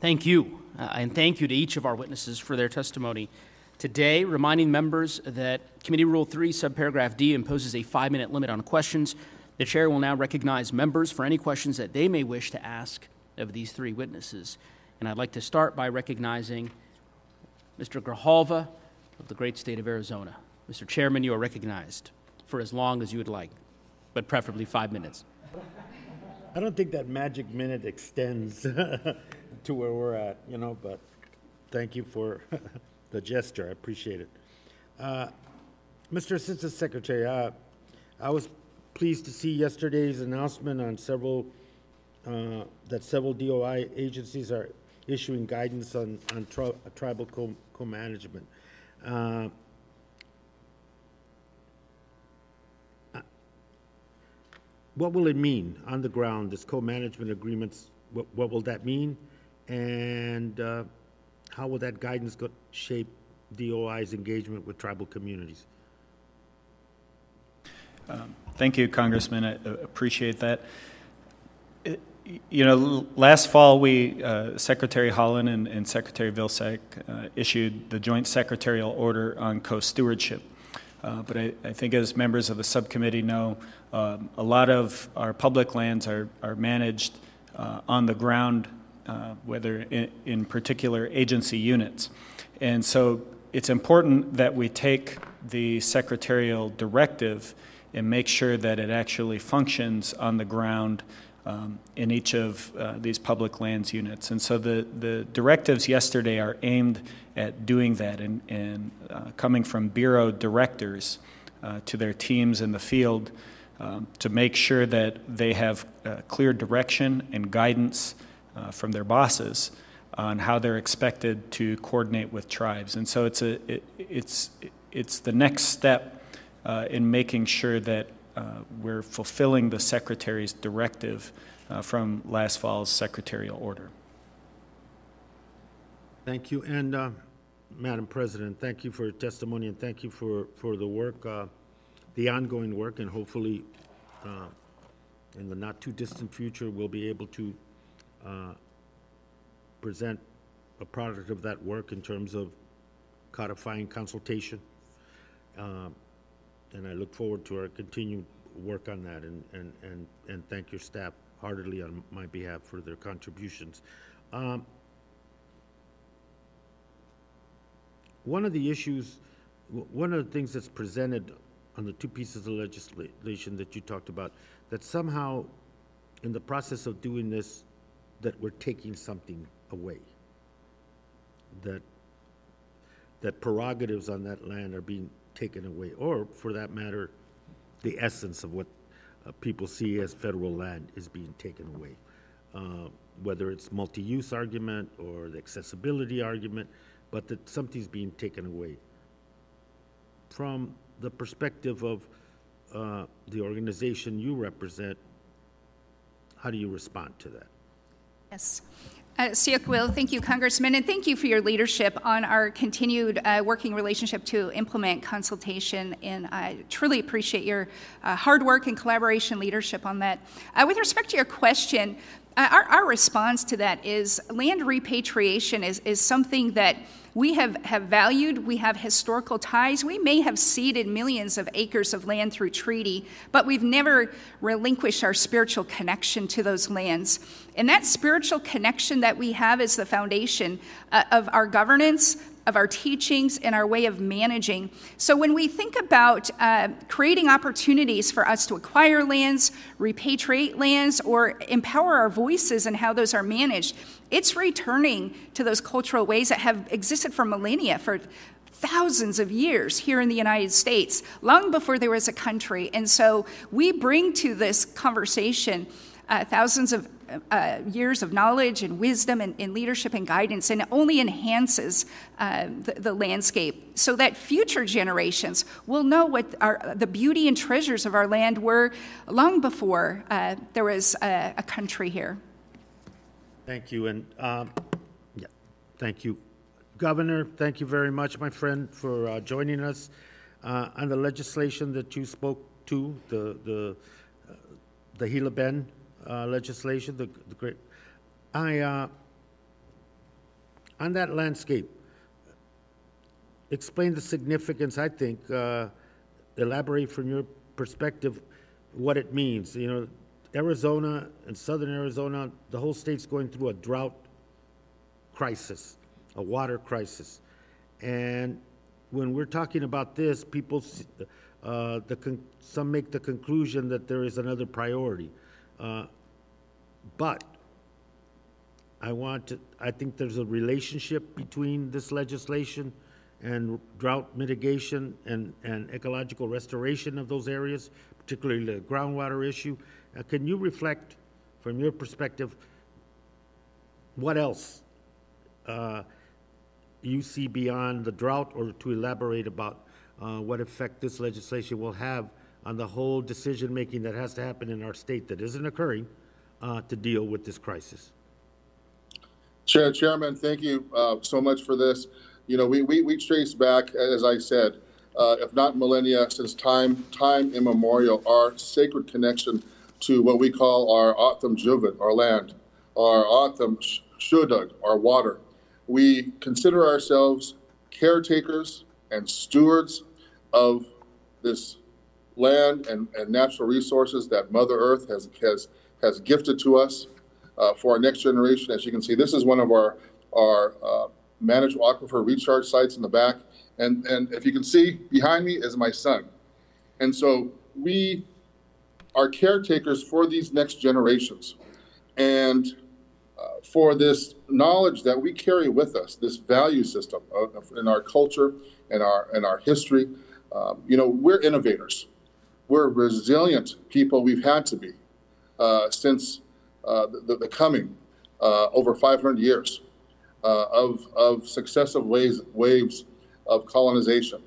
Thank you, uh, and thank you to each of our witnesses for their testimony today, reminding members that Committee Rule 3, subparagraph D, imposes a five minute limit on questions. The chair will now recognize members for any questions that they may wish to ask of these three witnesses. And I'd like to start by recognizing Mr. Grijalva of the great state of Arizona. Mr. Chairman, you are recognized for as long as you would like, but preferably five minutes. I don't think that magic minute extends to where we're at, you know, but thank you for the gesture. I appreciate it. Uh, Mr. Assistant Secretary, uh, I was pleased to see yesterday's announcement on several, uh, that several DOI agencies are issuing guidance on, on tri- tribal co- co-management. Uh, what will it mean on the ground, this co-management agreements, what will that mean? And uh, how will that guidance go, shape DOI's engagement with tribal communities? Um, thank you, Congressman. I uh, appreciate that. You know, last fall, we, uh, Secretary Haaland and, and Secretary Vilsack uh, issued the joint secretarial order on co-stewardship. Uh, but I, I, think as members of the subcommittee know, um, a lot of our public lands are, are managed uh, on the ground, uh, whether in, in, particular agency units. And so it's important that we take the secretarial directive and make sure that it actually functions on the ground um, in each of uh, these public lands units. And so the, the directives yesterday are aimed at doing that and, and uh, coming from Bureau directors uh, to their teams in the field um, to make sure that they have uh, clear direction and guidance uh, from their bosses on how they're expected to coordinate with tribes. And so it's, a, it, it's, it's the next step uh, in making sure that uh, we're fulfilling the Secretary's directive uh, from last fall's secretarial order. Thank you. And, uh, Madam President, thank you for your testimony and thank you for, for the work, uh, the ongoing work, and hopefully uh, in the not too distant future, we'll be able to uh, present a product of that work in terms of codifying consultation. Um, and I look forward to our continued work on that and, and, and, and thank your staff heartily on my behalf for their contributions. Um, one of the issues, one of the things that's presented on the two pieces of legislation that you talked about, that somehow in the process of doing this, that we're taking something away. That, that prerogatives on that land are being taken away, or for that matter, the essence of what uh, people see as federal land is being taken away. Uh, whether it's multi-use argument or the accessibility argument, but that something's being taken away. From the perspective of uh, the organization you represent, how do you respond to that? Yes. Uh, Will, thank you, Congressman, and thank you for your leadership on our continued uh, working relationship to implement consultation. And I truly appreciate your uh, hard work and collaboration leadership on that. Uh, with respect to your question, our, our response to that is land repatriation is, is something that we have, have valued, we have historical ties. We may have ceded millions of acres of land through treaty, but we've never relinquished our spiritual connection to those lands. And that spiritual connection that we have is the foundation uh, of our governance, of our teachings and our way of managing. So, when we think about uh, creating opportunities for us to acquire lands, repatriate lands, or empower our voices and how those are managed, it's returning to those cultural ways that have existed for millennia, for thousands of years here in the United States, long before there was a country. And so, we bring to this conversation uh, thousands of uh, years of knowledge and wisdom and, and, leadership and guidance, and it only enhances uh, the, the, landscape so that future generations will know what our, the beauty and treasures of our land were long before uh, there was a, a, country here. Thank you, and um, yeah, thank you, Governor. Thank you very much, my friend, for uh, joining us uh, on the legislation that you spoke to the the uh, the Gila Bend uh, legislation, the, the great. I, uh, on that landscape, explain the significance, I think, uh, elaborate from your perspective what it means. You know, Arizona and southern Arizona, the whole state's going through a drought crisis, a water crisis. And when we're talking about this, people, uh, the, some make the conclusion that there is another priority. Uh, But I want to, I think there's a relationship between this legislation and drought mitigation and, and ecological restoration of those areas, particularly the groundwater issue. Uh, Can you reflect, from your perspective, what else uh, you see beyond the drought, or to elaborate about uh, what effect this legislation will have on the whole decision-making that has to happen in our state that isn't occurring uh, to deal with this crisis? Chair, Chairman, thank you uh, so much for this. You know, we, we, we trace back, as I said, uh, if not millennia, since time time immemorial, our sacred connection to what we call our Otham Juvat, our land, our Otham Shudug, our water. We consider ourselves caretakers and stewards of this land and, and natural resources that Mother Earth has, has, has gifted to us uh, for our next generation. As you can see, this is one of our, our uh, managed aquifer recharge sites in the back. And, and if you can see behind me is my son. And so we are caretakers for these next generations. And uh, for this knowledge that we carry with us, this value system in our culture and our, and our history, um, you know, we're innovators. We're resilient people. We've had to be uh, since uh, the, the coming uh, over 500 years uh, of, of successive waves, waves of colonization.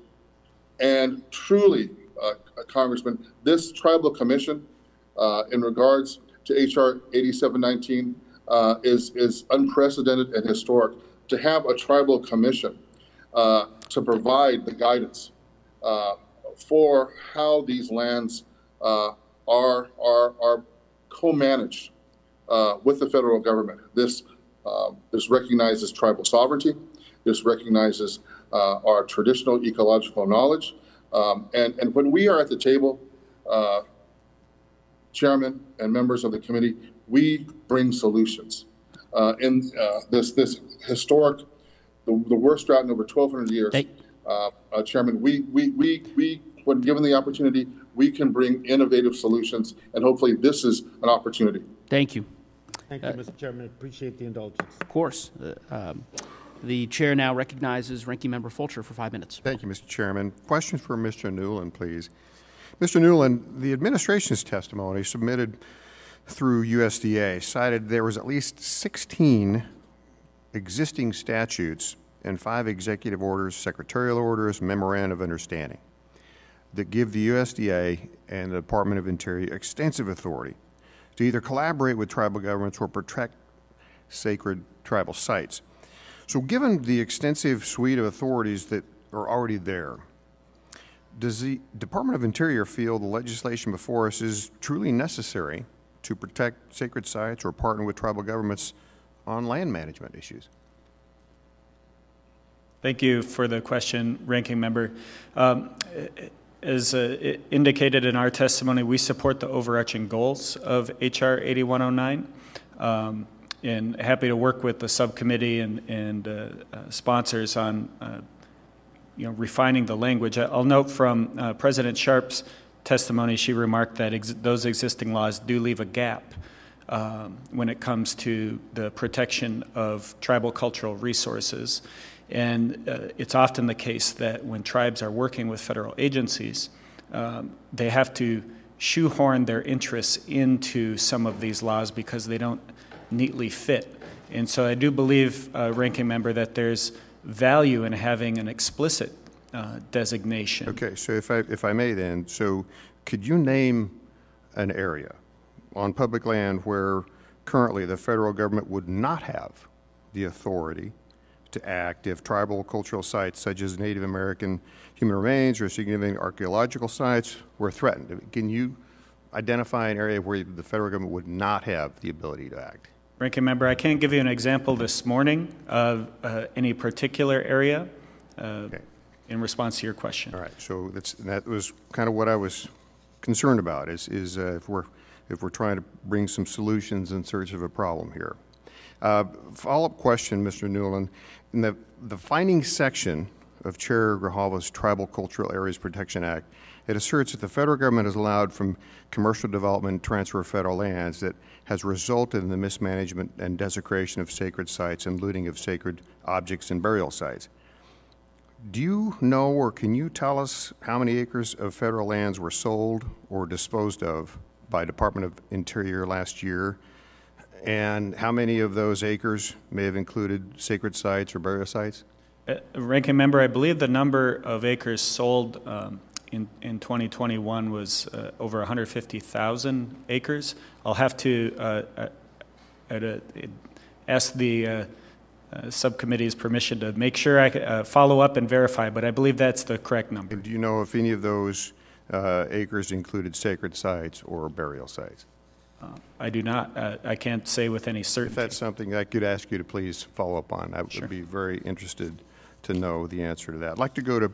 And truly, uh, Congressman, this tribal commission, uh, in regards to HR 8719, uh, is, is unprecedented and historic. To have a tribal commission to provide the guidance uh, for how these lands uh, are, are, are co-managed uh, with the federal government. This, um, this recognizes tribal sovereignty. This recognizes uh, our traditional ecological knowledge. Um, and, and when we are at the table, chairman and members of the committee, we bring solutions. Uh, in uh, this, this historic, the, the worst drought in over 1,200 years, Thank- uh, uh, Chairman, we, we, we, we, when given the opportunity, we can bring innovative solutions, and hopefully this is an opportunity. Thank you. Thank you, Mr. Chairman. Appreciate the indulgence. Of course. Uh, um, The chair now recognizes Ranking Member Fulcher for five minutes. Thank you, Mr. Chairman. Questions for Mr. Newland, please. Mr. Newland, the administration's testimony submitted through USDA cited there was at least 16 existing statutes and five executive orders, secretarial orders, memorandum of understanding that give the USDA and the Department of Interior extensive authority to either collaborate with tribal governments or protect sacred tribal sites. So, given the extensive suite of authorities that are already there, does the Department of Interior feel the legislation before us is truly necessary to protect sacred sites or partner with tribal governments on land management issues? Thank you for the question, Ranking Member. Um, As uh, indicated in our testimony, we support the overarching goals of HR 8109. Um, And happy to work with the subcommittee and, and uh, uh, sponsors on, uh, you know, refining the language. I'll note from uh, President Sharp's testimony, she remarked that ex- those existing laws do leave a gap um, when it comes to the protection of tribal cultural resources. And uh, it's often the case that when tribes are working with federal agencies, um, they have to shoehorn their interests into some of these laws because they don't neatly fit. And so I do believe, uh, Ranking Member, that there's value in having an explicit uh, designation. Okay, so if I, if I may then, so could you name an area on public land where currently the federal government would not have the authority to act if tribal cultural sites such as Native American human remains or significant archaeological sites were threatened? Can you identify an area where the federal government would not have the ability to act? Ranking member, I can't give you an example this morning of uh, any particular area uh, Okay. in response to your question. All right, so that's, that was kind of what I was concerned about, is, is uh, if we're, if we're trying to bring some solutions in search of a problem here. Uh, Follow-up question, Mr. Newland. In the, the findings section of Chair Grijalva's Tribal Cultural Areas Protection Act, it asserts that the federal government has allowed from commercial development transfer of federal lands that has resulted in the mismanagement and desecration of sacred sites and looting of sacred objects and burial sites. Do you know or can you tell us how many acres of federal lands were sold or disposed of by Department of Interior last year? And how many of those acres may have included sacred sites or burial sites? Uh, Ranking member, I believe the number of acres sold um, in, in 2021 was uh, over 150,000 acres. I'll have to uh, uh, at a- ask the uh, uh, subcommittee's permission to make sure I uh, follow up and verify, but I believe that's the correct number. And do you know if any of those uh, acres included sacred sites or burial sites? I do not, uh, I can't say with any certainty. If that's something I could ask you to please follow up on, I would be very interested to know the answer to that. I'd like to go to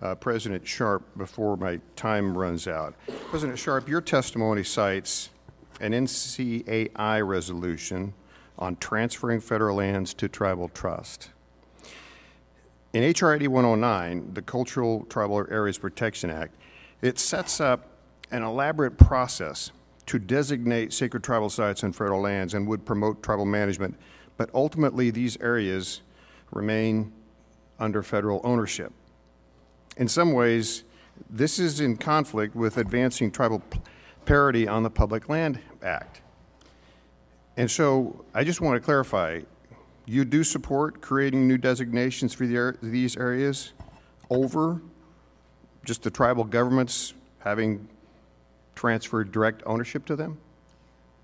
uh, President Sharp before my time runs out. President Sharp, your testimony cites an NCAI resolution on transferring federal lands to tribal trust. In H.R. 8109, the Cultural Tribal Areas Protection Act, it sets up an elaborate process to designate sacred tribal sites and federal lands and would promote tribal management, but ultimately these areas remain under federal ownership. In some ways, this is in conflict with advancing tribal parity on the Public Land Act. And so I just want to clarify, you do support creating new designations for the, these areas over just the tribal governments having transferred direct ownership to them?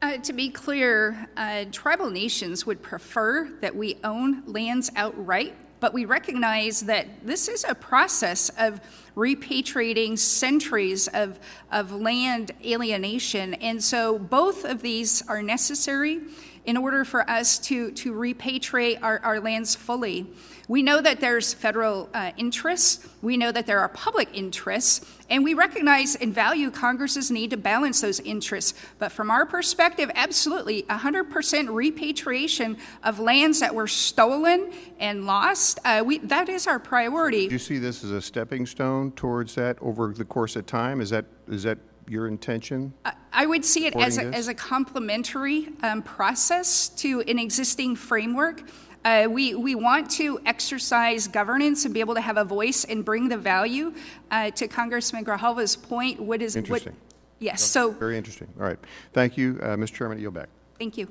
Uh, to be clear, uh, tribal nations would prefer that we own lands outright, but we recognize that this is a process of repatriating centuries of, of land alienation. And so both of these are necessary in order for us to, to repatriate our, our lands fully. We know that there's federal uh, interests, we know that there are public interests, and we recognize and value Congress's need to balance those interests. But from our perspective, absolutely, 100% repatriation of lands that were stolen and lost, uh, we, that is our priority. Do you see this as a stepping stone towards that over the course of time? Is that, is that your intention? I would see it as a, this? as a complementary um, process to an existing framework. Uh, we, we want to exercise governance and be able to have a voice and bring the value. Uh, to Congressman Grijalva's point, what is Interesting. What, yes. So Very interesting. All right. Thank you, uh, Mr. Chairman. I yield back. thank you.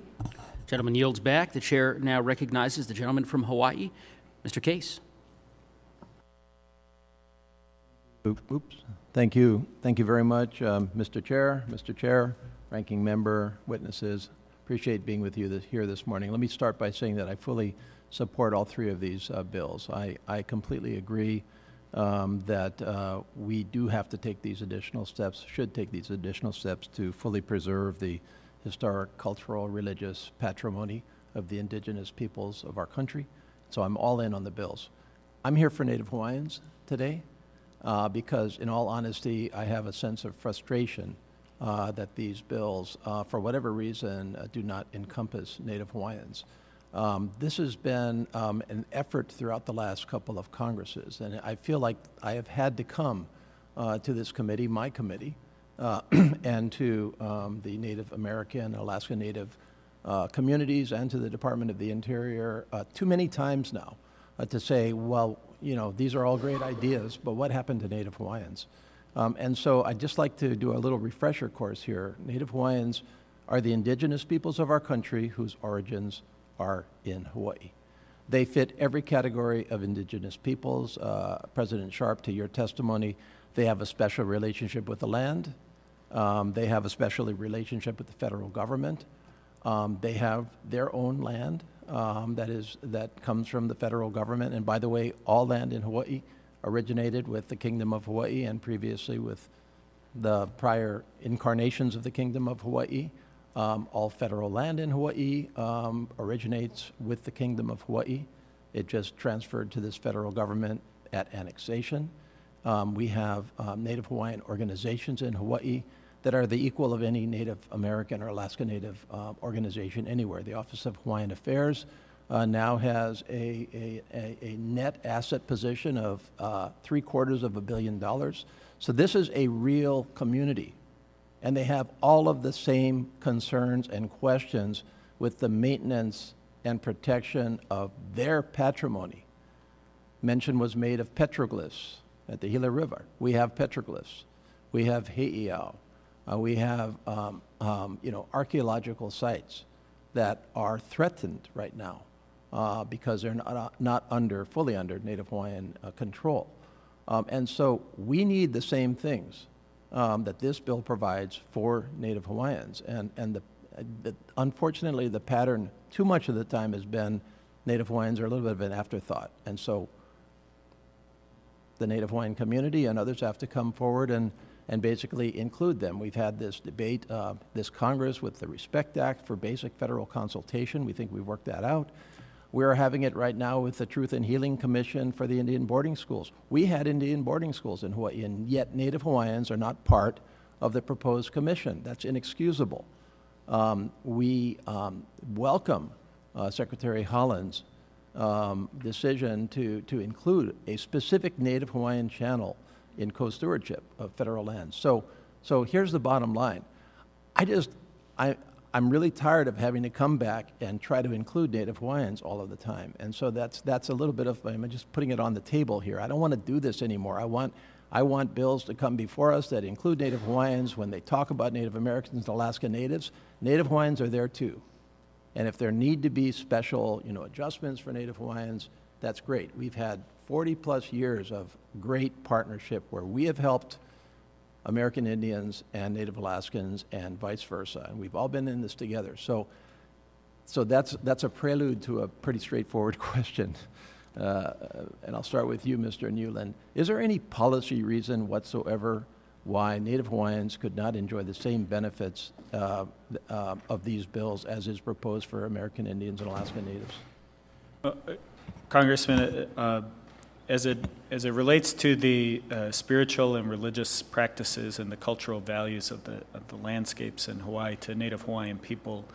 Gentleman yields back. The chair now recognizes the gentleman from Hawaii, Mr. Case. Oops. Thank you. Thank you very much, um, Mr. Chair, Mr. Chair, Ranking Member, witnesses. Appreciate being with you this, here this morning. Let me start by saying that I fully support all three of these uh, bills. I, I completely agree um, that uh, we do have to take these additional steps, should take these additional steps to fully preserve the historic, cultural, religious patrimony of the indigenous peoples of our country. So I'm all in on the bills. I'm here for Native Hawaiians today uh, because, in all honesty, I have a sense of frustration uh, that these bills, uh, for whatever reason, uh, do not encompass Native Hawaiians. Um, this has been um, an effort throughout the last couple of Congresses, and I feel like I have had to come uh, to this committee, my committee, uh, and to um, the Native American Alaska Native communities and to the Department of the Interior too many times now to say, well, you know, these are all great ideas, but what happened to Native Hawaiians? Um, and so I'd just like to do a little refresher course here. Native Hawaiians are the indigenous peoples of our country whose origins are in Hawaii. They fit every category of indigenous peoples. Uh, President Sharp, to your testimony, they have a special relationship with the land. Um, they have a special relationship with the federal government. Um, they have their own land um, that is that comes from the federal government. And by the way, all land in Hawaii originated with the Kingdom of Hawaii and previously with the prior incarnations of the Kingdom of Hawaii. Um, all federal land in Hawaii um, originates with the Kingdom of Hawaii. It just transferred to this federal government at annexation. Um, we have um, Native Hawaiian organizations in Hawaii that are the equal of any Native American or Alaska Native uh, organization anywhere. The Office of Hawaiian Affairs uh, now has a, a, a, a net asset position of uh, three quarters of a billion dollars. So this is a real community. And they have all of the same concerns and questions with the maintenance and protection of their patrimony. Mention was made of petroglyphs at the Gila River. We have petroglyphs. We have heiau. Uh, we have, um, um, you know, archaeological sites that are threatened right now uh, because they're not, not under, fully under Native Hawaiian uh, control. Um, and so we need the same things um, that this bill provides for Native Hawaiians. And, and the, the, unfortunately, the pattern too much of the time has been Native Hawaiians are a little bit of an afterthought. And so the Native Hawaiian community and others have to come forward and, and basically include them. We've had this debate, uh, this Congress with the Respect Act for basic federal consultation. We think we've worked that out. We're having it right now with the Truth and Healing Commission for the Indian boarding schools. We had Indian boarding schools in Hawaii, and yet Native Hawaiians are not part of the proposed commission. That's inexcusable. Um, we um, welcome uh, Secretary Haaland's um, decision to, to include a specific Native Hawaiian channel in co-stewardship of federal lands. So, so here's the bottom line. I just, I, I'm really tired of having to come back and try to include Native Hawaiians all of the time. And so that's, that's a little bit of, I'm just putting it on the table here. I don't want to do this anymore. I want, I want bills to come before us that include Native Hawaiians. When they talk about Native Americans and Alaska Natives, Native Hawaiians are there too. And if there need to be special, you know, adjustments for Native Hawaiians, that's great. We've had 40 plus years of great partnership where we have helped American Indians and Native Alaskans and vice versa, and we've all been in this together. So, so that's that's a prelude to a pretty straightforward question. Uh, and I'll start with you, Mr. Newland. Is there any policy reason whatsoever why Native Hawaiians could not enjoy the same benefits uh, uh, of these bills as is proposed for American Indians and Alaska Natives? Uh, Congressman, uh, as it as it relates to the uh, spiritual and religious practices and the cultural values of the of the landscapes in Hawaii to Native Hawaiian people,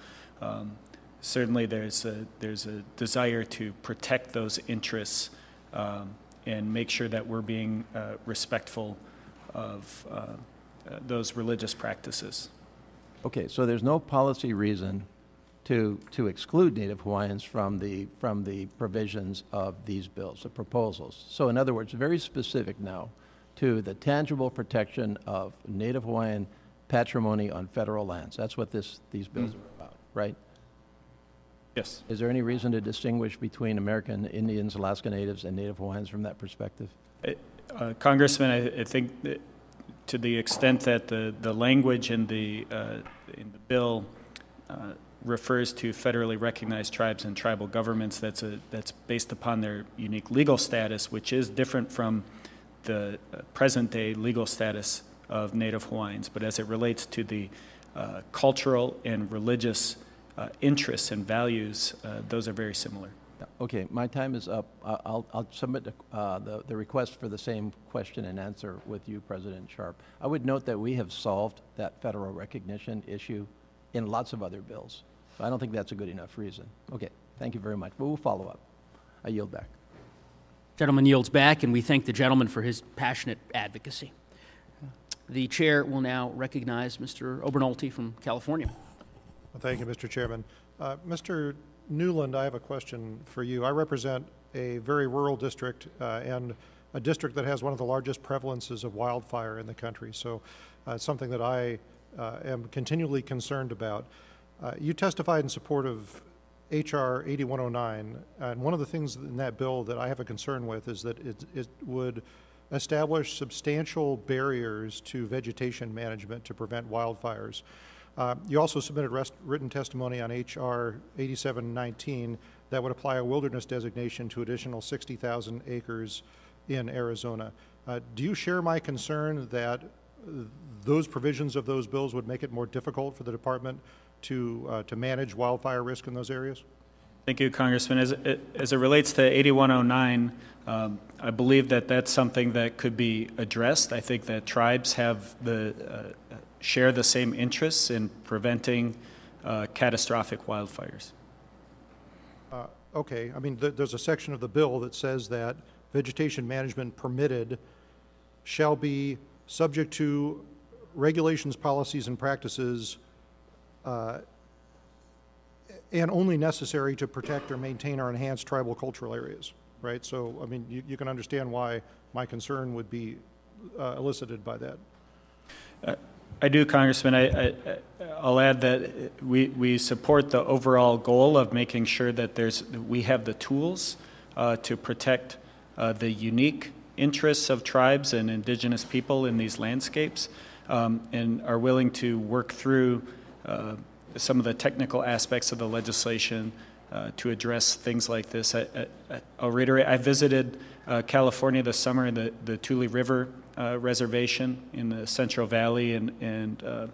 um, certainly there's a there's a desire to protect those interests um, and make sure that we're being uh, respectful of uh, uh, those religious practices. Okay, so there's no policy reason to, to exclude Native Hawaiians from the, from the provisions of these bills, the proposals. So in other words, very specific now to the tangible protection of Native Hawaiian patrimony on federal lands. That's what this, these bills mm. are about, right? Yes. Is there any reason to distinguish between American Indians, Alaska Natives, and Native Hawaiians from that perspective? Uh, Congressman, I, I think to the extent that the, the language in the, uh, in the bill uh, refers to federally recognized tribes and tribal governments, that's, a, that's based upon their unique legal status, which is different from the uh, present day legal status of Native Hawaiians. But as it relates to the uh, cultural and religious uh, interests and values, those are very similar. Okay, my time is up. I'll, I'll submit uh, the, the, request for the same question and answer with you, President Sharp. I would note that we have solved that federal recognition issue in lots of other bills. So I don't think that's a good enough reason. Okay, thank you very much. But we'll follow up. I yield back. Gentleman yields back, and we thank the gentleman for his passionate advocacy. The chair will now recognize Mr. Obernolte from California. Well, thank you, Mr. Chairman. Uh, Mr. Newland, I have a question for you. I represent a very rural district uh, and a district that has one of the largest prevalences of wildfire in the country. So uh, something that I uh, am continually concerned about. Uh, you testified in support of H.R. 8109, and one of the things in that bill that I have a concern with is that it, it would establish substantial barriers to vegetation management to prevent wildfires. Uh, you also submitted rest, written testimony on H.R. 8719 that would apply a wilderness designation to additional 60,000 acres in Arizona. Uh, do you share my concern that those provisions of those bills would make it more difficult for the department to, uh, to manage wildfire risk in those areas? Thank you, Congressman. As it, as it relates to 8109, um, I believe that that's something that could be addressed. I think that tribes have the uh, share the same interests in preventing uh, catastrophic wildfires. Uh, Okay, I mean, th- there's a section of the bill that says that vegetation management permitted shall be subject to regulations, policies, and practices, uh, and only necessary to protect or maintain or enhance tribal cultural areas, right? So, I mean, you, you can understand why my concern would be uh, elicited by that. I do, Congressman. I, I, I'll add that we, we support the overall goal of making sure that there's, we have the tools uh, to protect uh, the unique interests of tribes and indigenous people in these landscapes um, and are willing to work through uh, some of the technical aspects of the legislation uh, to address things like this. I, will reiterate, I visited uh, California this summer in the, the Tule River uh, Reservation in the Central Valley and, and uh,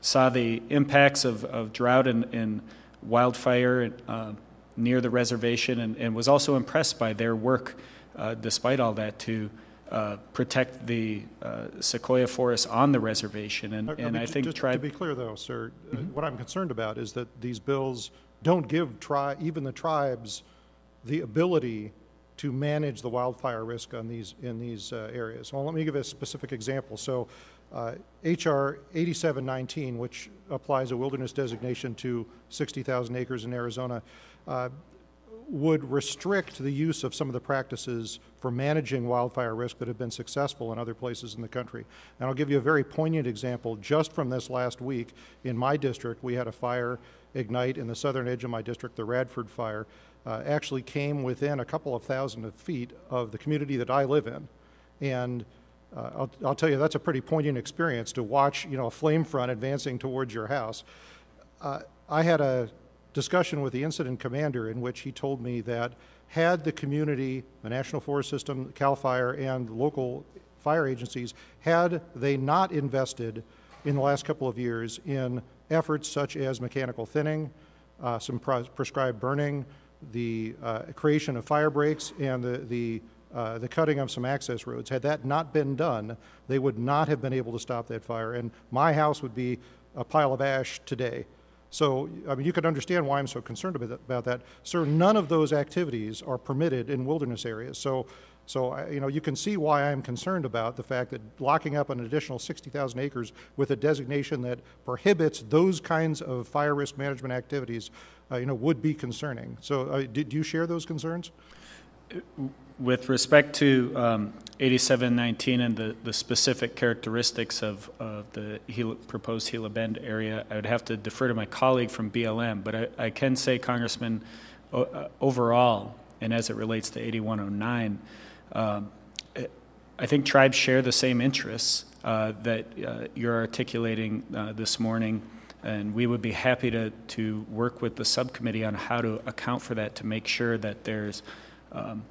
saw the impacts of, of drought and, and wildfire uh, near the reservation and, and, was also impressed by their work, uh, despite all that, to uh, protect the uh, sequoia forests on the reservation. And, and I, mean, think just tribe. To be clear, though, sir, Mm-hmm. what I'm concerned about is that these bills don't give tri- even the tribes the ability to manage the wildfire risk on these, in these uh, areas. Well, let me give a specific example. So, uh, HR 8719, which applies a wilderness designation to 60,000 acres in Arizona, uh, would restrict the use of some of the practices for managing wildfire risk that have been successful in other places in the country. And I'll give you a very poignant example. Just from this last week, in my district, we had a fire ignite in the southern edge of my district, the Radford Fire, uh, actually came within a couple of thousand of feet of the community that I live in. And uh, I'll, I'll tell you, that's a pretty poignant experience to watch, you know, a flame front advancing towards your house. Uh, I had a discussion with the incident commander in which he told me that had the community, the National Forest System, CAL FIRE, and local fire agencies, had they not invested in the last couple of years in efforts such as mechanical thinning, uh, some prescribed burning, the uh, creation of fire breaks, and the, the, uh, the cutting of some access roads. Had that not been done, they would not have been able to stop that fire, and my house would be a pile of ash today. So, I mean, you can understand why I'm so concerned about that. Sir, none of those activities are permitted in wilderness areas. So, so you know, you can see why I'm concerned about the fact that locking up an additional 60,000 acres with a designation that prohibits those kinds of fire risk management activities, uh, you know, would be concerning. So, uh, did you share those concerns? With respect to um, 8719 and the, the specific characteristics of, of the Gila, proposed Gila Bend area, I would have to defer to my colleague from BLM. But I, I can say, Congressman, uh, overall, and as it relates to 8109, um, I think tribes share the same interests uh, that uh, you're articulating uh, this morning, and we would be happy to, to work with the subcommittee on how to account for that to make sure that there's um,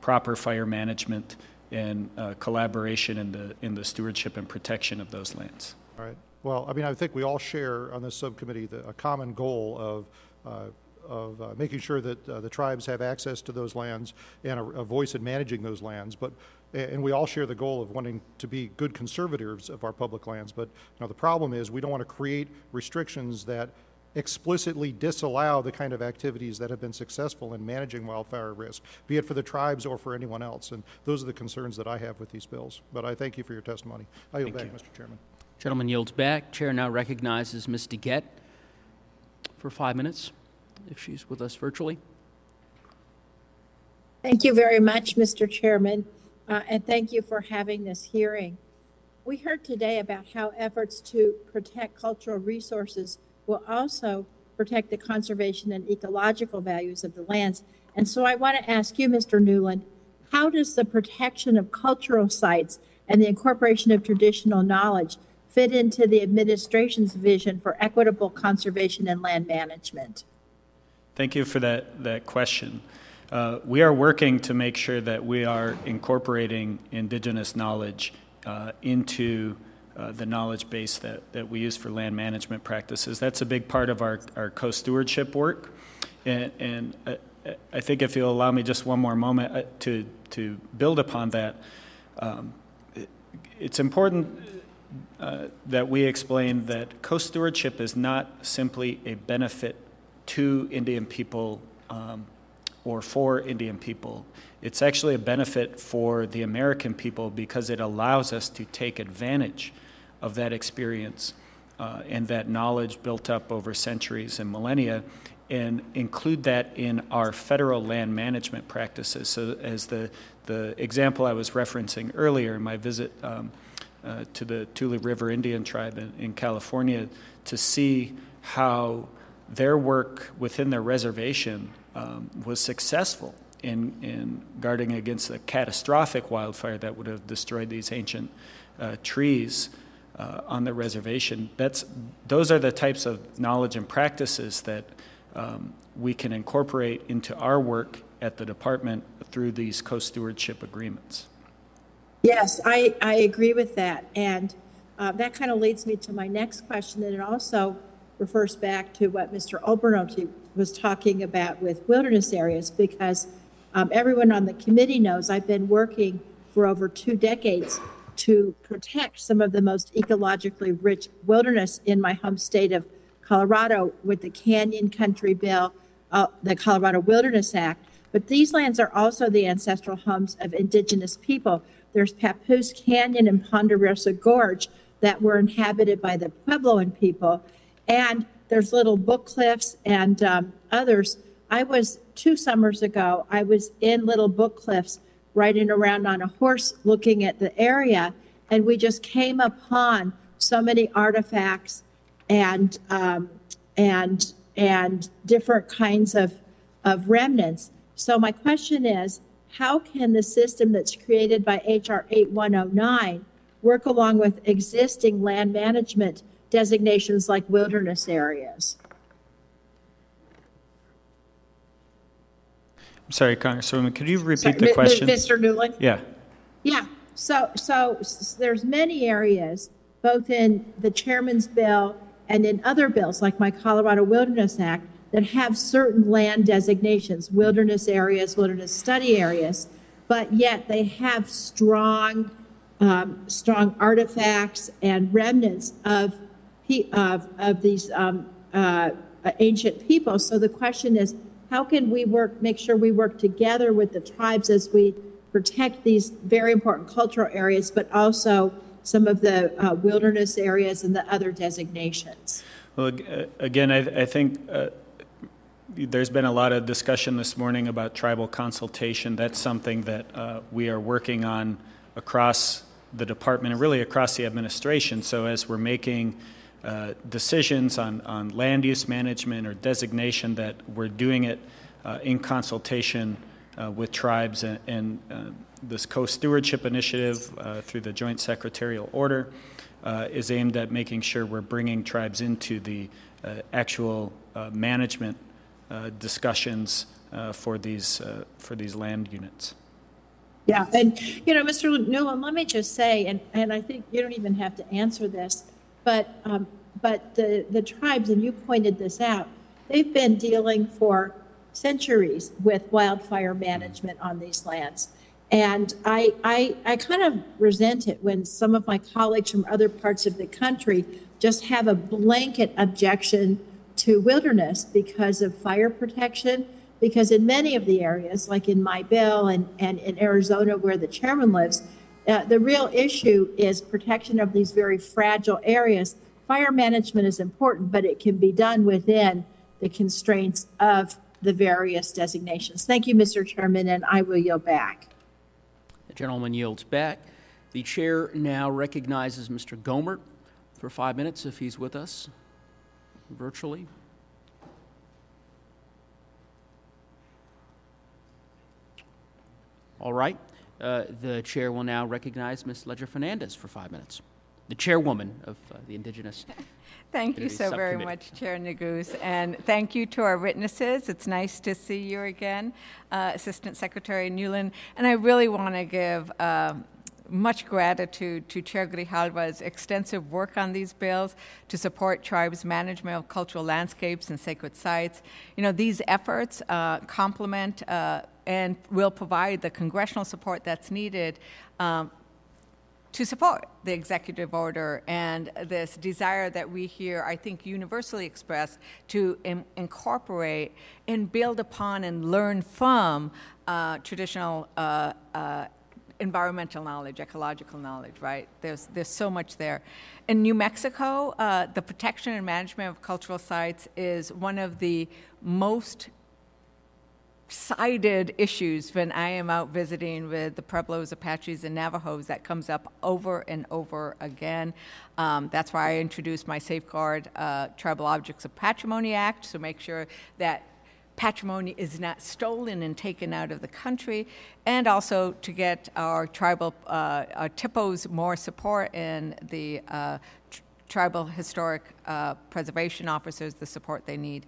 proper fire management and uh, collaboration in the, in the stewardship and protection of those lands. All right. Well, I mean, I think we all share on this subcommittee the, a common goal of uh, of uh, making sure that uh, the tribes have access to those lands and a, a, voice in managing those lands. But and we all share the goal of wanting to be good conservators of our public lands. But you know, the problem is we don't want to create restrictions that explicitly disallow the kind of activities that have been successful in managing wildfire risk, be it for the tribes or for anyone else. And those are the concerns that I have with these bills. But I thank you for your testimony. I yield thank back, you. Mr. Chairman. Gentleman yields back. Chair now recognizes Ms. DeGette for five minutes if she's with us virtually. Thank you very much, Mr. Chairman, uh, and thank you for having this hearing. We heard today about how efforts to protect cultural resources will also protect the conservation and ecological values of the lands. And so I want to ask you, Mr. Newland, how does the protection of cultural sites and the incorporation of traditional knowledge fit into the administration's vision for equitable conservation and land management? Thank you for that, that question. Uh, we are working to make sure that we are incorporating indigenous knowledge uh, into uh, the knowledge base that, that we use for land management practices. That's a big part of our, our co-stewardship work. And, and uh, I think if you'll allow me just one more moment uh, to, to build upon that, um, it, it's important uh, that we explain that co-stewardship is not simply a benefit to Indian people um, or for Indian people. It's actually a benefit for the American people because it allows us to take advantage of that experience uh, and that knowledge built up over centuries and millennia and include that in our federal land management practices. So, as the, the example I was referencing earlier in my visit um, uh, to the Tule River Indian tribe in, in California, to see how their work within their reservation um, was successful in, in guarding against the catastrophic wildfire that would have destroyed these ancient uh, trees uh, on the reservation. That's, those are the types of knowledge and practices that um, we can incorporate into our work at the department through these co-stewardship agreements. Yes, I, I agree with that. And uh, that kind of leads me to my next question, and it also refers back to what Mr. Obernolte was talking about with wilderness areas, because um, everyone on the committee knows I've been working for over two decades to protect some of the most ecologically rich wilderness in my home state of Colorado with the Canyon Country Bill, uh, the Colorado Wilderness Act. But these lands are also the ancestral homes of indigenous people. There's Papoose Canyon and Ponderosa Gorge that were inhabited by the Puebloan people. And there's little book cliffs and um, others. I was two summers ago, I was in Little Book Cliffs riding around on a horse looking at the area, and we just came upon so many artifacts and um, and and different kinds of of remnants. So my question is, how can the system that's created by HR 8109 work along with existing land management designations like wilderness areas? Sorry, Congresswoman, could you repeat Sorry, the question? Mr. Newland? Yeah. Yeah, so, so there's many areas, both in the chairman's bill and in other bills, like my Colorado Wilderness Act, that have certain land designations, wilderness areas, wilderness study areas, but yet they have strong, um, strong artifacts and remnants of, of, of these um, uh, ancient people. So the question is, how can we work, make sure we work together with the tribes as we protect these very important cultural areas, but also some of the uh, wilderness areas and the other designations? Well, uh, again, I, I think uh, there's been a lot of discussion this morning about tribal consultation. That's something that uh, we are working on across the department and really across the administration. So as we're making uh, decisions on, on land use management or designation, that we're doing it uh, in consultation uh, with tribes and, and uh, this co-stewardship initiative uh, through the joint secretarial order is aimed at making sure we're bringing tribes into the actual management discussions for these for these land units. Yeah, and you know, Mr. Newland, let me just say, and, and I think you don't even have to answer this, but um, but the the tribes, and you pointed this out, they've been dealing for centuries with wildfire management on these lands. And I, I, I kind of resent it when some of my colleagues from other parts of the country just have a blanket objection to wilderness because of fire protection. Because in many of the areas, like in my bill and, and in Arizona where the chairman lives, uh, the real issue is protection of these very fragile areas. Fire management is important, but it can be done within the constraints of the various designations. Thank you, Mr. Chairman, and I will yield back. The gentleman yields back. The chair now recognizes Mr. Gohmert for five minutes if he's with us virtually. All right. Uh, the chair will now recognize Ms. Leger Fernandez for five minutes, the chairwoman of uh, the Indigenous. Thank you so very much, Chair Neguse, and thank you to our witnesses. It's nice to see you again, uh, Assistant Secretary Newland. And I really want to give um much gratitude to Chair Grijalva's extensive work on these bills to support tribes' management of cultural landscapes and sacred sites. You know, these efforts uh, complement uh, and will provide the congressional support that's needed um, to support the executive order and this desire that we hear, I think, universally expressed to in- incorporate and build upon and learn from uh, traditional uh, uh, environmental knowledge, ecological knowledge, right? There's, there's so much there. In New Mexico, uh, the protection and management of cultural sites is one of the most cited issues when I am out visiting with the Pueblos, Apaches, and Navajos. That comes up over and over again. Um, that's why I introduced my Safeguard uh, Tribal Objects of Patrimony Act to make sure that patrimony is not stolen and taken out of the country, and also to get our tribal uh, our THPOs more support in the uh, tr- tribal historic uh, preservation officers the support they need.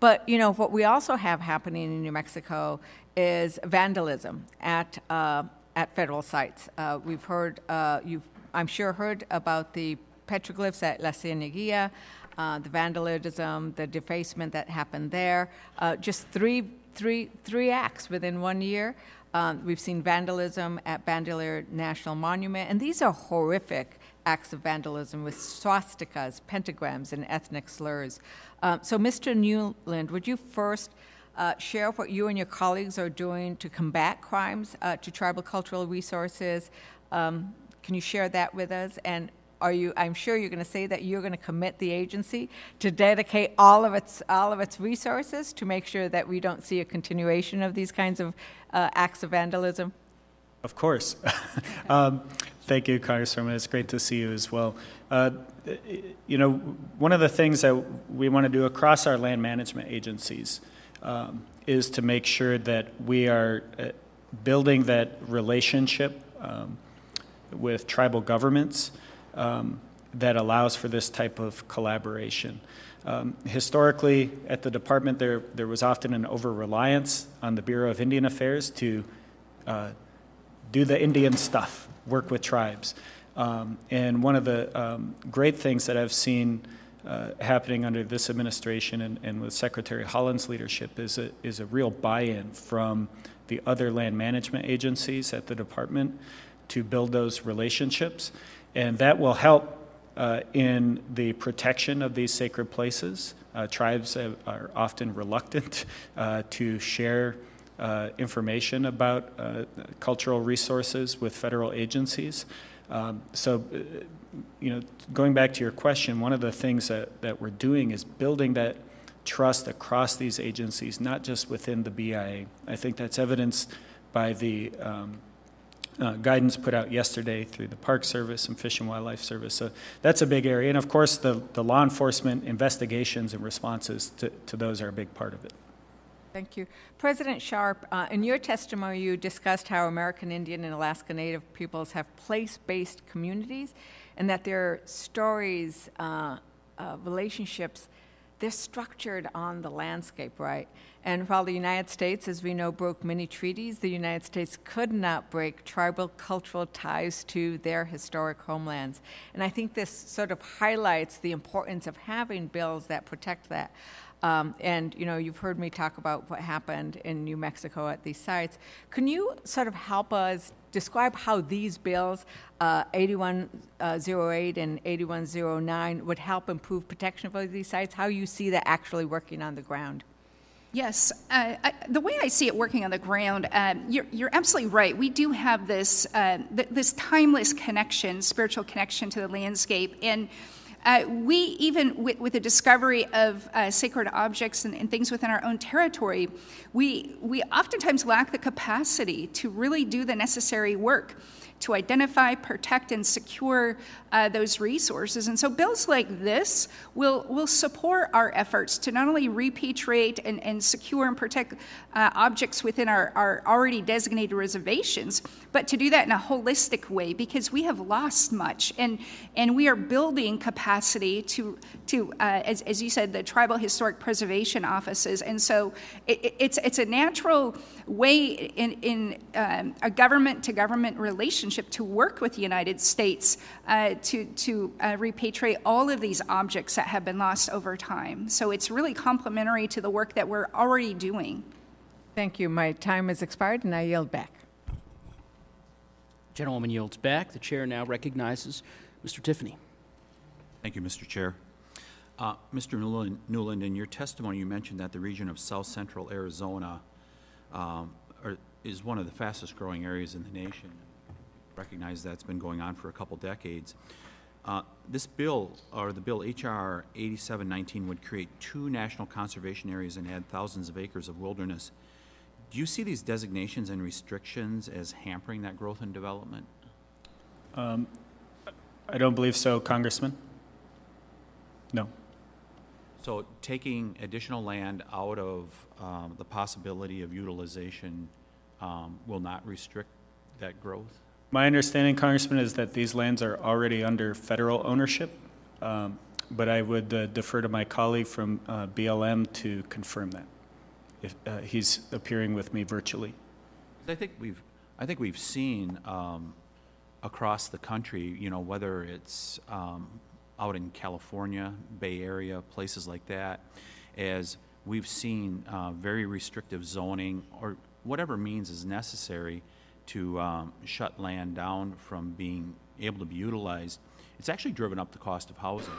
But you know what we also have happening in New Mexico is vandalism at uh, at federal sites. Uh, we've heard uh, you've I'm sure heard about the petroglyphs at La Cieneguilla, uh, the vandalism, the defacement that happened there. Uh, just three three three acts within one year. Um, we've seen vandalism at Bandelier National Monument, and these are horrific acts of vandalism with swastikas, pentagrams, and ethnic slurs. Um, so, Mr. Newland, would you first uh, share what you and your colleagues are doing to combat crimes uh, to tribal cultural resources? Um, can you share that with us? And are you? I'm sure you're going to say that you're going to commit the agency to dedicate all of its all of its resources to make sure that we don't see a continuation of these kinds of uh, acts of vandalism. Of course. um, thank you, Congresswoman. It's great to see you as well. Uh, you know, one of the things that we want to do across our land management agencies um, is to make sure that we are uh, building that relationship um, with tribal governments um, that allows for this type of collaboration. Um, historically, at the department, there, there was often an over reliance on the Bureau of Indian Affairs to uh, do the Indian stuff, work with tribes. Um, and one of the um, great things that I've seen uh, happening under this administration and, and, with Secretary Haaland's leadership is a, is a real buy in from the other land management agencies at the department to build those relationships. And that will help uh, in the protection of these sacred places. Uh, tribes are often reluctant uh, to share uh, information about uh, cultural resources with federal agencies. Um, so, uh, you know, going back to your question, one of the things that, that we're doing is building that trust across these agencies, not just within the BIA. I think that's evidenced by the um, uh, guidance put out yesterday through the Park Service and Fish and Wildlife Service. So that's a big area. And of course, the, the law enforcement investigations and responses to, to those are a big part of it. Thank you. President Sharp, uh, in your testimony, you discussed how American Indian and Alaska Native peoples have place based communities and that their stories, uh, uh, relationships, they're structured on the landscape, right? And while the United States, as we know, broke many treaties, the United States could not break tribal cultural ties to their historic homelands. And I think this sort of highlights the importance of having bills that protect that. Um, and you know, you've heard me talk about what happened in New Mexico at these sites. Can you sort of help us describe how these bills, uh, 8108 and 8109, would help improve protection for these sites? How you see that actually working on the ground? Yes, uh, I, the way I see it working on the ground, uh, you're, you're, absolutely right. We do have this uh, th- this timeless connection, spiritual connection to the landscape, and uh, we, even with, with, the discovery of uh, sacred objects and, and, things within our own territory, we, we oftentimes lack the capacity to really do the necessary work to identify, protect, and secure uh, those resources. And so bills like this will, will support our efforts to not only repatriate and, and secure and protect uh, objects within our, our already designated reservations, but to do that in a holistic way because we have lost much and, and we are building capacity to, to uh, as, as you said, the tribal historic preservation offices. And so it, it's, it's a natural way in, in um, a government to government relationship relationship to work with the United States uh, to, to uh, repatriate all of these objects that have been lost over time. So it's really complementary to the work that we're already doing. Thank you. My time has expired, and I yield back. Gentlewoman yields back. The chair now recognizes Mr. Tiffany. Thank you, Mr. Chair. Uh, Mr. Newland, Newland, in your testimony, you mentioned that the region of South Central Arizona um, are, is one of the fastest growing areas in the nation. Recognize that's been going on for a couple decades. Uh, this bill, or the bill HR 8719, would create two national conservation areas and add thousands of acres of wilderness. Do you see these designations and restrictions as hampering that growth and development? Um, I don't believe so, Congressman. No. So taking additional land out of um, the possibility of utilization um, will not restrict that growth? My understanding, Congressman, is that these lands are already under federal ownership, um, but I would uh, defer to my colleague from uh, BLM to confirm that. If uh, he's appearing with me virtually. I think we've, I think we've seen um, across the country, you know, whether it's um, out in California, Bay Area, places like that, as we've seen uh, very restrictive zoning or whatever means is necessary to um, shut land down from being able to be utilized, it's actually driven up the cost of housing.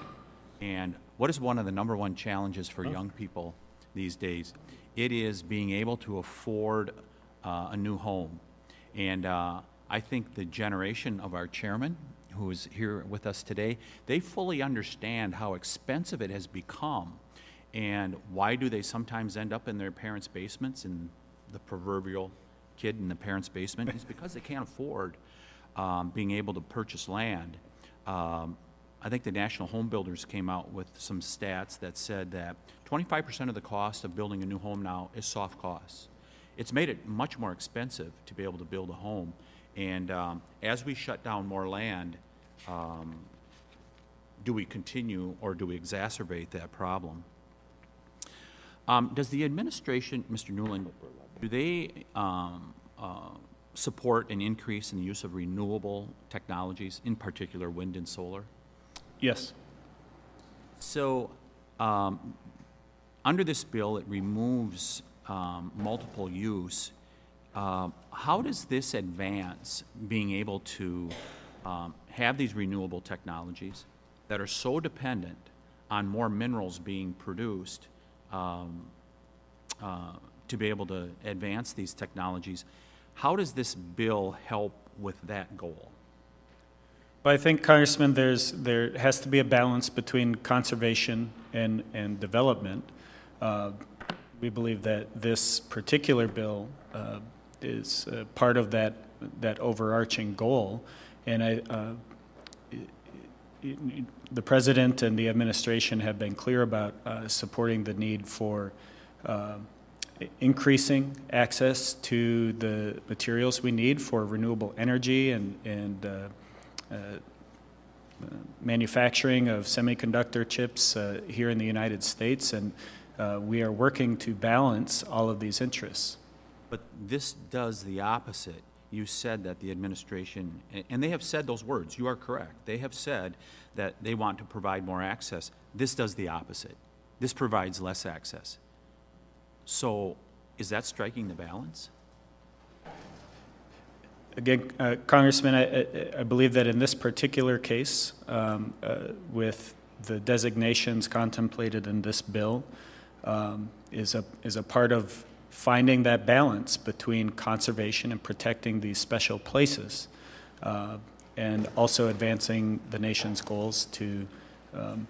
And what is one of the number one challenges for young people these days? It is being able to afford uh, a new home. And uh, I think the generation of our chairman, who is here with us today, they fully understand how expensive it has become and why do they sometimes end up in their parents' basements in the proverbial kid in the parents' basement? is because they can't afford um, being able to purchase land. Um, I think the National Home Builders came out with some stats that said that 25% of the cost of building a new home now is soft costs. It's made it much more expensive to be able to build a home. And um, as we shut down more land, um, do we continue or do we exacerbate that problem? Um, does the administration, Mr. Newland, do they um, uh, support an increase in the use of renewable technologies, in particular wind and solar? Yes. So, um, under this bill, it removes um, multiple use. Uh, how does this advance being able to um, have these renewable technologies that are so dependent on more minerals being produced um, uh, to be able to advance these technologies. How does this bill help with that goal? Well, I think, Congressman, there's, there has to be a balance between conservation and, and development. Uh, we believe that this particular bill uh, is uh, part of that, that overarching goal. And I, uh, the president and the administration have been clear about uh, supporting the need for uh, increasing access to the materials we need for renewable energy and, and uh, manufacturing of semiconductor chips here in the United States. And uh, we are working to balance all of these interests. But this does the opposite you said that the administration, and they have said those words, you are correct. They have said that they want to provide more access. This does the opposite. This provides less access. So is that striking the balance? Again, uh, Congressman, I, I, believe that in this particular case, um, uh, with the designations contemplated in this bill, um, is a is a part of finding that balance between conservation and protecting these special places, uh, and also advancing the nation's goals to um,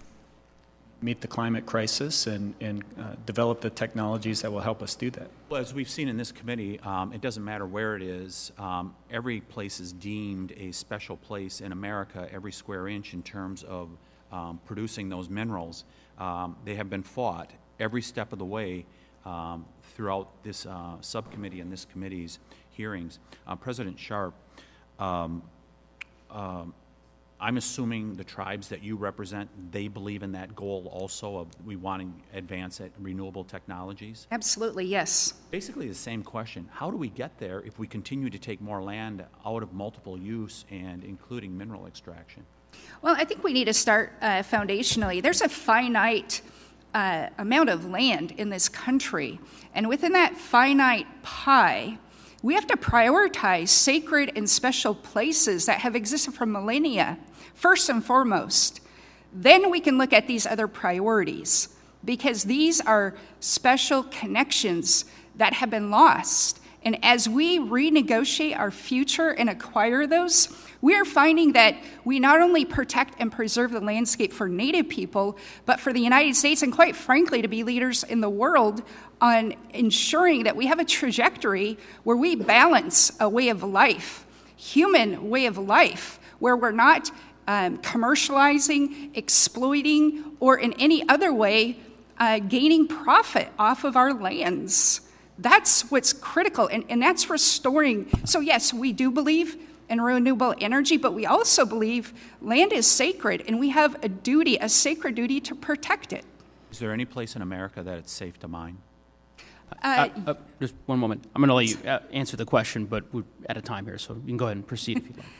meet the climate crisis and, and uh, develop the technologies that will help us do that. Well, as we've seen in this committee, um, it doesn't matter where it is. Um, every place is deemed a special place in America, every square inch in terms of um, producing those minerals. Um, they have been fought every step of the way um, throughout this uh, subcommittee and this committee's hearings. Uh, President Sharp, um, um, I'm assuming the tribes that you represent, they believe in that goal also of we want to advance at renewable technologies? Absolutely, yes. Basically the same question. How do we get there if we continue to take more land out of multiple use and including mineral extraction? Well, I think we need to start uh, foundationally. There's a finite uh, amount of land in this country, and within that finite pie, we have to prioritize sacred and special places that have existed for millennia, first and foremost. Then we can look at these other priorities because these are special connections that have been lost. And as we renegotiate our future and acquire those, we are finding that we not only protect and preserve the landscape for Native people, but for the United States and, quite frankly, to be leaders in the world on ensuring that we have a trajectory where we balance a way of life, human way of life, where we're not um, commercializing, exploiting, or in any other way uh, gaining profit off of our lands. That's what's critical, and, and that's restoring. So, yes, we do believe in renewable energy, but we also believe land is sacred, and we have a duty, a sacred duty, to protect it. Is there any place in America that it's safe to mine? Uh, uh, just one moment. I'm going to let you uh, answer the question, but we're at a time here, so you can go ahead and proceed if you'd like.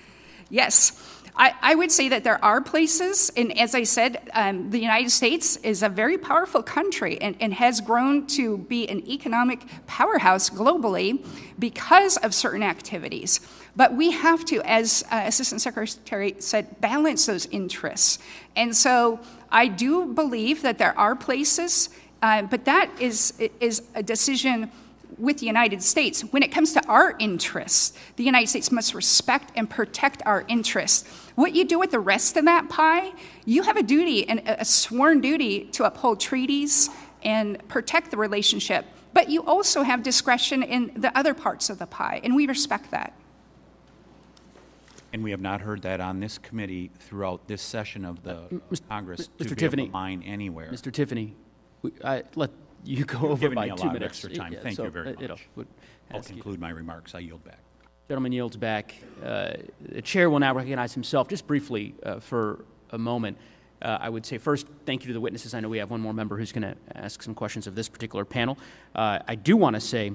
Yes, I, I, would say that there are places, and as I said, um, the United States is a very powerful country and, and, has grown to be an economic powerhouse globally because of certain activities. But we have to, as uh, Assistant Secretary said, balance those interests. And so I do believe that there are places, uh, but that is, is a decision with the United States. When it comes to our interests, the United States must respect and protect our interests. What you do with the rest of that pie, you have a duty and a sworn duty to uphold treaties and protect the relationship. But you also have discretion in the other parts of the pie, and we respect that. And we have not heard that on this committee throughout this session of the uh, Congress Mr. to Tiffany, be able to mine anywhere. Mr. Tiffany, we, I, let you go You've over given by me a two lot of minutes. extra time. Yeah, Thank so, you very uh, you know, much. would I'll ask you- conclude my remarks. I yield back. Gentleman yields back. Uh, The chair will now recognize himself, just briefly, uh, for a moment. Uh, I would say first, thank you to the witnesses. I know we have one more member who's going to ask some questions of this particular panel. Uh, I do want to say,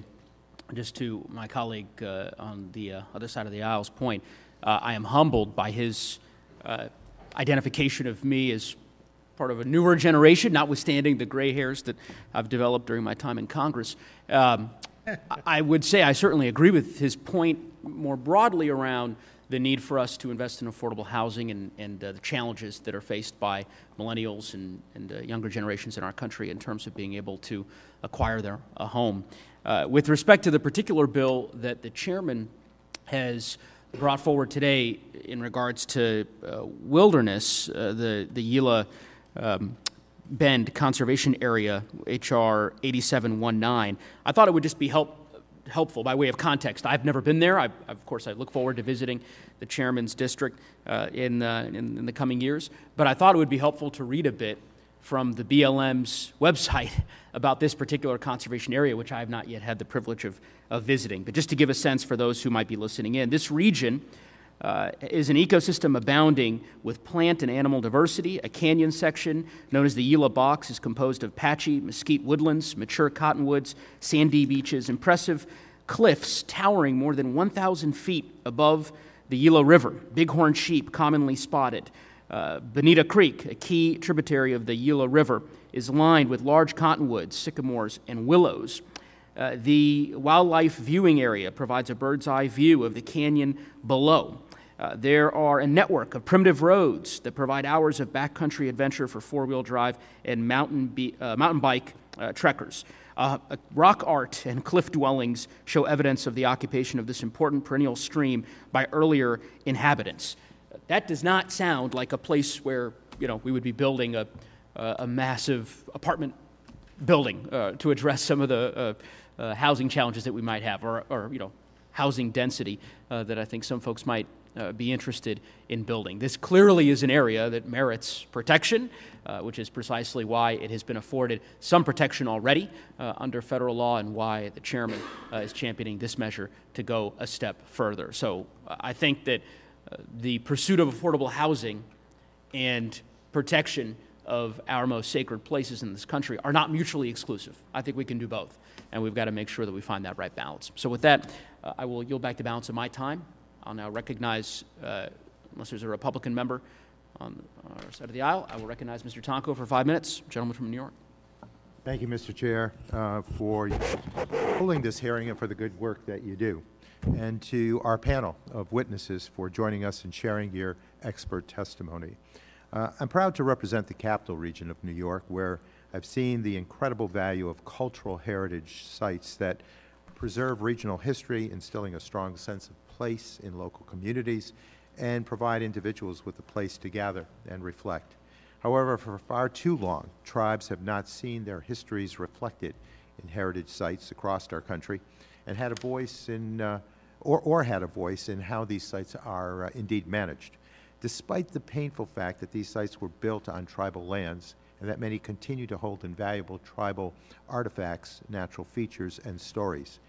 just to my colleague uh, on the uh, other side of the aisle's point, uh, I am humbled by his uh, identification of me as part of a newer generation, notwithstanding the gray hairs that I've developed during my time in Congress. Um, I would say I certainly agree with his point more broadly around the need for us to invest in affordable housing and, and uh, the challenges that are faced by millennials and, and uh, younger generations in our country in terms of being able to acquire their a home. Uh, with respect to the particular bill that the chairman has brought forward today in regards to uh, wilderness, uh, the, the Gila um, Bend Conservation Area, H.R. 8719, I thought it would just be help, helpful by way of context. I've never been there. I, of course, I look forward to visiting the chairman's district uh, in, in, in the coming years, but I thought it would be helpful to read a bit from the BLM's website about this particular conservation area, which I have not yet had the privilege of, of visiting. But just to give a sense for those who might be listening in, this region uh, is an ecosystem abounding with plant and animal diversity. A canyon section known as the Gila Box is composed of patchy mesquite woodlands, mature cottonwoods, sandy beaches, impressive cliffs towering more than 1,000 feet above the Gila River, bighorn sheep commonly spotted. Uh, Bonita Creek, a key tributary of the Gila River, is lined with large cottonwoods, sycamores, and willows. Uh, the wildlife viewing area provides a bird's eye view of the canyon below. Uh, there are a network of primitive roads that provide hours of backcountry adventure for four wheel drive and mountain, be, uh, mountain bike uh, trekkers. Uh, rock art and cliff dwellings show evidence of the occupation of this important perennial stream by earlier inhabitants. That does not sound like a place where you know we would be building a, a massive apartment building uh, to address some of the uh, uh, housing challenges that we might have, or, or you know, housing density uh, that I think some folks might uh, be interested in building. This clearly is an area that merits protection, uh, which is precisely why it has been afforded some protection already uh, under federal law and why the chairman uh, is championing this measure to go a step further. So uh, I think that uh, the pursuit of affordable housing and protection of our most sacred places in this country are not mutually exclusive. I think we can do both, and we've got to make sure that we find that right balance. So, with that, I will yield back the balance of my time. I'll now recognize, uh, unless there's a Republican member on our side of the aisle, I will recognize Mr. Tonko for five minutes. Gentleman from New York. Thank you, Mr. Chair, uh, for holding this hearing and for the good work that you do. And to our panel of witnesses for joining us and sharing your expert testimony. Uh, I'm proud to represent the capital region of New York, where I've seen the incredible value of cultural heritage sites that preserve regional history, instilling a strong sense of place in local communities, and provide individuals with a place to gather and reflect. However, for far too long, tribes have not seen their histories reflected in heritage sites across our country and had a voice in, uh, or, or had a voice in how these sites are uh, indeed managed. Despite the painful fact that these sites were built on tribal lands and that many continue to hold invaluable tribal artifacts, natural features, and stories.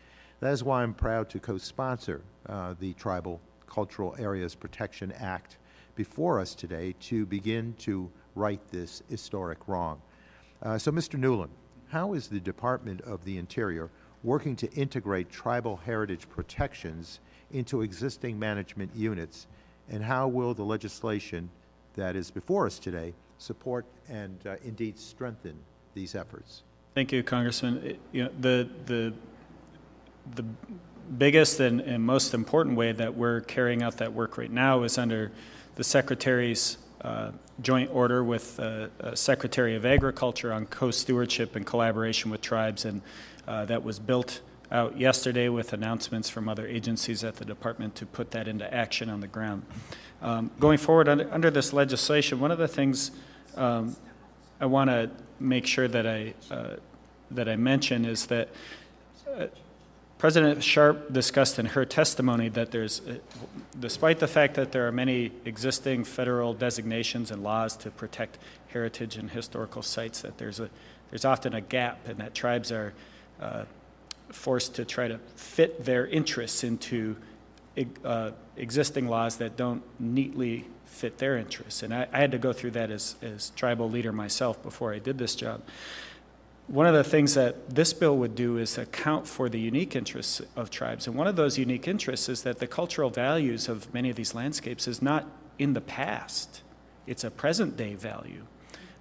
That is why I'm proud to co-sponsor uh, the Tribal Cultural Areas Protection Act before us today to begin to right this historic wrong. Uh, so, Mr. Newland, how is the Department of the Interior working to integrate tribal heritage protections into existing management units, and how will the legislation that is before us today support and uh, indeed strengthen these efforts? Thank you, Congressman. It, you know, the, the, the biggest and, and most important way that we're carrying out that work right now is under the Secretary's uh, joint order with uh, uh, Secretary of Agriculture on co-stewardship and collaboration with tribes, and uh, that was built out yesterday with announcements from other agencies at the department to put that into action on the ground. Um, going forward under, under, this legislation, one of the things um, I want to make sure that I uh, that I mention is that uh, President Sharp discussed in her testimony that there's, uh, despite the fact that there are many existing federal designations and laws to protect heritage and historical sites, that there's a there's often a gap, and that tribes are uh, forced to try to fit their interests into uh, existing laws that don't neatly fit their interests. And I, I had to go through that as as tribal leader myself before I did this job one of the things that this bill would do is account for the unique interests of tribes. And one of those unique interests is that the cultural values of many of these landscapes is not in the past, it's a present day value.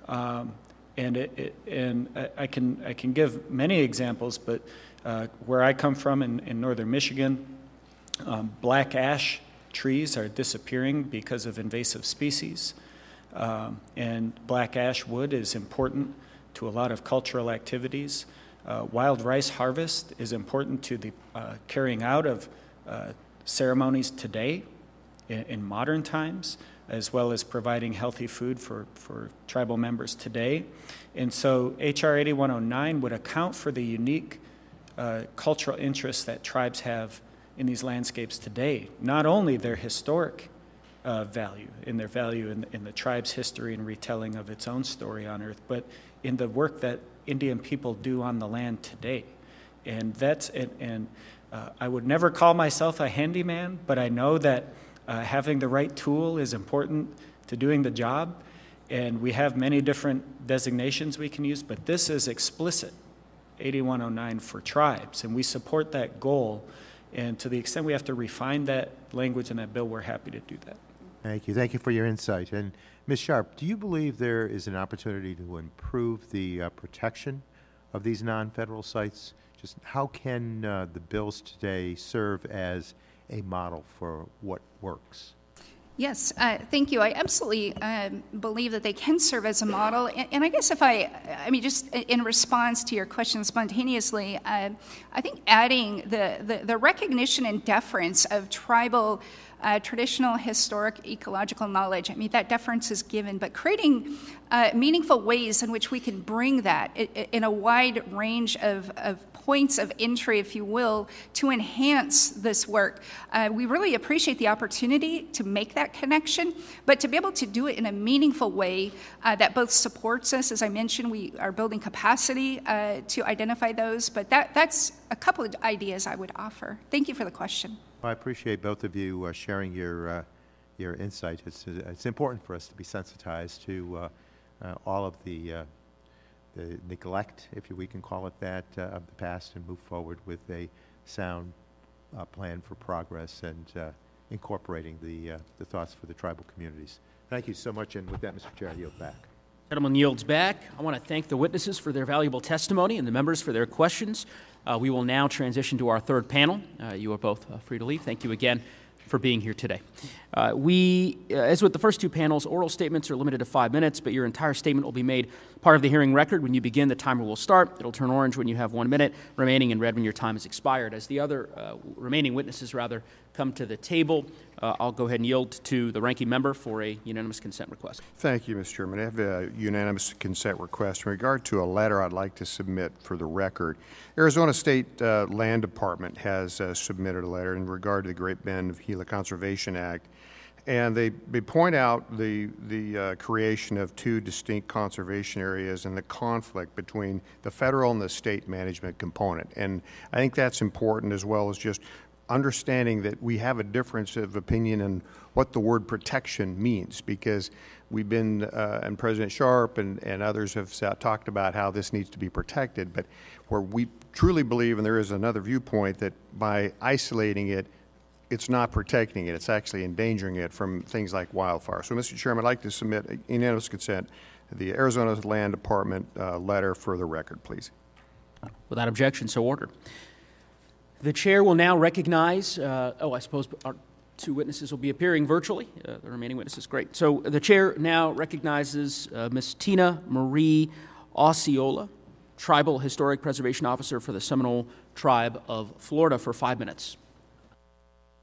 Um, and it, it, and I can, I can give many examples, but uh, where I come from in, in northern Michigan, um, black ash trees are disappearing because of invasive species. Um, and black ash wood is important to a lot of cultural activities. Uh, wild rice harvest is important to the uh, carrying out of uh, ceremonies today in, in, modern times, as well as providing healthy food for, for tribal members today. And so H.R. 8109 would account for the unique uh, cultural interests that tribes have in these landscapes today, not only their historic uh, value, in their value in, in the tribe's history and retelling of its own story on earth, but in the work that Indian people do on the land today. And that's, and, and uh, I would never call myself a handyman, but I know that uh, having the right tool is important to doing the job. And we have many different designations we can use, but this is explicit 8109 for tribes, and we support that goal. And to the extent we have to refine that language in that bill, we're happy to do that. Thank you. Thank you for your insight. And Ms. Sharp, do you believe there is an opportunity to improve the uh, protection of these non-federal sites? Just how can uh, the bills today serve as a model for what works? Yes, uh, thank you. I absolutely um, believe that they can serve as a model. And, and, I guess if I, I mean, just in response to your question spontaneously, uh, I think adding the, the, the recognition and deference of tribal uh, traditional historic ecological knowledge. I mean, that deference is given, but creating uh, meaningful ways in which we can bring that in a wide range of, of points of entry, if you will, to enhance this work. Uh, we really appreciate the opportunity to make that connection, but to be able to do it in a meaningful way uh, that both supports us, as I mentioned, we are building capacity uh, to identify those, but that, that's a couple of ideas I would offer. Thank you for the question. I appreciate both of you uh, sharing your, uh, your insight. It's, it's important for us to be sensitized to uh, uh, all of the, uh, the neglect, if we can call it that, uh, of the past and move forward with a sound uh, plan for progress and uh, incorporating the, uh, the thoughts for the tribal communities. Thank you so much, and with that, Mr. Chair, I yield back. Gentleman yields back. I want to thank the witnesses for their valuable testimony and the members for their questions. Uh, we will now transition to our third panel. Uh, you are both uh, free to leave. Thank you again for being here today. Uh, we, uh, as with the first two panels, oral statements are limited to five minutes, but your entire statement will be made part of the hearing record. When you begin, the timer will start. It'll turn orange when you have one minute, remaining and red when your time has expired. As the other uh, remaining witnesses, rather, come to the table, uh, I'll go ahead and yield to the ranking member for a unanimous consent request. Thank you, Mr. Chairman. I have a unanimous consent request in regard to a letter I'd like to submit for the record. Arizona State uh, Land Department has uh, submitted a letter in regard to the Great Bend of Gila Conservation Act. And they, they point out the, the uh, creation of two distinct conservation areas and the conflict between the federal and the state management component. And I think that's important as well as just understanding that we have a difference of opinion in what the word protection means because we've been, uh, and President Sharp and, and others have talked about how this needs to be protected, but where we truly believe, and there is another viewpoint, that by isolating it, it's not protecting it, it's actually endangering it from things like wildfire. So, Mr. Chairman, I'd like to submit unanimous consent, the Arizona Land Department uh, letter for the record, please. Without objection, so ordered. The chair will now recognize, uh, oh, I suppose our two witnesses will be appearing virtually. Uh, the remaining witnesses, great. So the chair now recognizes uh, Ms. Tina Marie Osceola, Tribal Historic Preservation Officer for the Seminole Tribe of Florida, for five minutes.